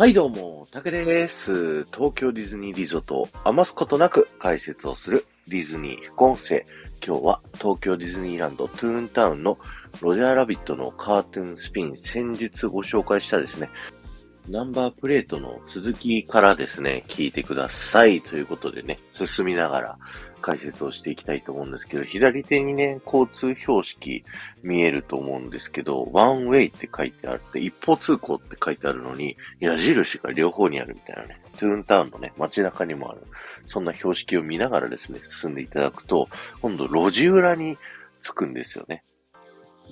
はいどうも、竹です。東京ディズニーリゾートを余すことなく解説をするディズニー副音声。今日は東京ディズニーランドトゥーンタウンのロジャーラビットのカートゥーンスピン先日ご紹介したですね、ナンバープレートの続きからですね、聞いてください。ということでね、進みながら解説をしていきたいと思うんですけど、左手にね、交通標識見えると思うんですけど、ワンウェイって書いてあって、一方通行って書いてあるのに、矢印が両方にあるみたいなね、トゥーンタウンのね、街中にもある、そんな標識を見ながらですね、進んでいただくと、今度路地裏に着くんですよね。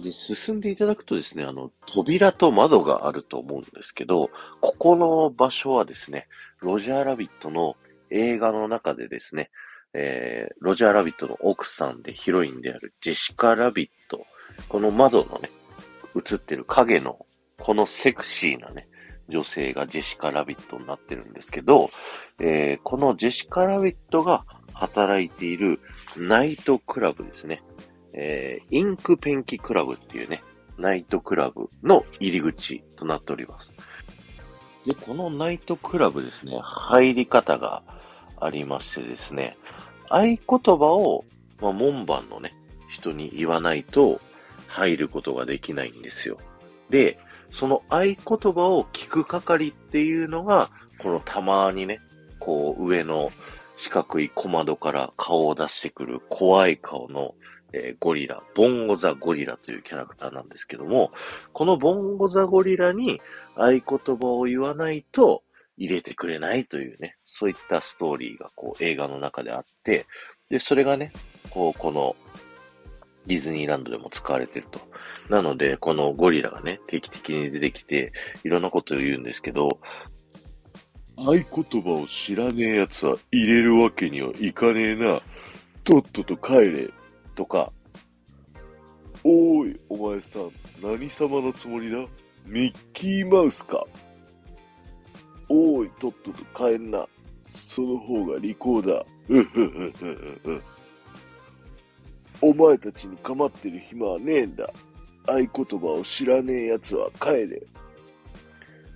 で、進んでいただくとですね、あの、扉と窓があると思うんですけど、ここの場所はですね、ロジャーラビットの映画の中でですね、えー、ロジャーラビットの奥さんでヒロインであるジェシカ・ラビット、この窓のね、映ってる影の、このセクシーなね、女性がジェシカ・ラビットになってるんですけど、えー、このジェシカ・ラビットが働いているナイトクラブですね。えー、インクペンキクラブっていうね、ナイトクラブの入り口となっております。で、このナイトクラブですね、入り方がありましてですね、合言葉を、まあ、門番のね、人に言わないと入ることができないんですよ。で、その合言葉を聞く係っていうのが、このたまにね、こう上の四角い小窓から顔を出してくる怖い顔の、えー、ゴリラ、ボンゴザゴリラというキャラクターなんですけども、このボンゴザゴリラに合言葉を言わないと、入れてくれないというね、そういったストーリーがこう映画の中であって、で、それがね、こう、このディズニーランドでも使われてると。なので、このゴリラがね、定期的に出てきて、いろんなことを言うんですけど、合言葉を知らねえ奴は入れるわけにはいかねえな。とっとと帰れ。とか、おーい、お前さん、何様のつもりだ？ミッキーマウスかおーい、とっとと帰んな。その方が利口だ。うふふふふお前たちに構ってる暇はねえんだ。合言葉を知らねえ奴は帰れ。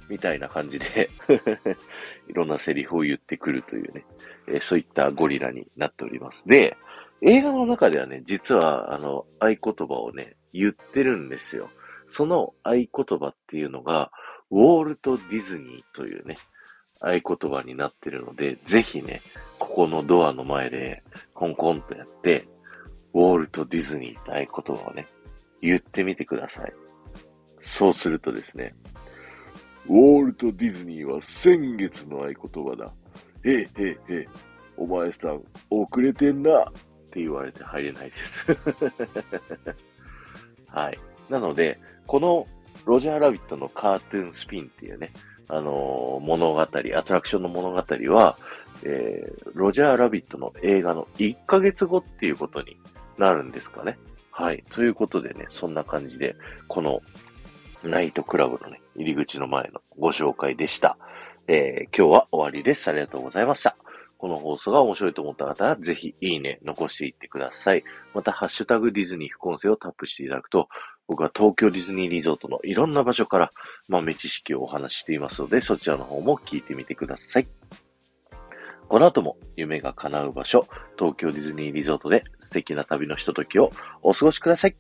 みたいな感じで いろんなセリフを言ってくるというね、えー、そういったゴリラになっております。で、映画の中ではね、実は、あの、合言葉をね、言ってるんですよ。その合言葉っていうのが、ウォールト・ディズニーというね、合言葉になってるので、ぜひね、ここのドアの前で、コンコンとやって、ウォールト・ディズニーって合言葉をね、言ってみてください。そうするとですね、ウォールト・ディズニーは先月の合言葉だ。へえへえへえ、お前さん、遅れてんなって言われて入れないです はい。なので、このロジャーラビットのカートゥーンスピンっていうね、あのー、物語、アトラクションの物語は、えー、ロジャーラビットの映画の1ヶ月後っていうことになるんですかね。はい。ということでね、そんな感じで、このナイトクラブのね、入り口の前のご紹介でした。えー、今日は終わりです。ありがとうございました。この放送が面白いと思った方は、ぜひいいね、残していってください。また、ハッシュタグディズニー副音声をタップしていただくと、僕は東京ディズニーリゾートのいろんな場所から豆知識をお話ししていますので、そちらの方も聞いてみてください。この後も夢が叶う場所、東京ディズニーリゾートで素敵な旅のひとときをお過ごしください。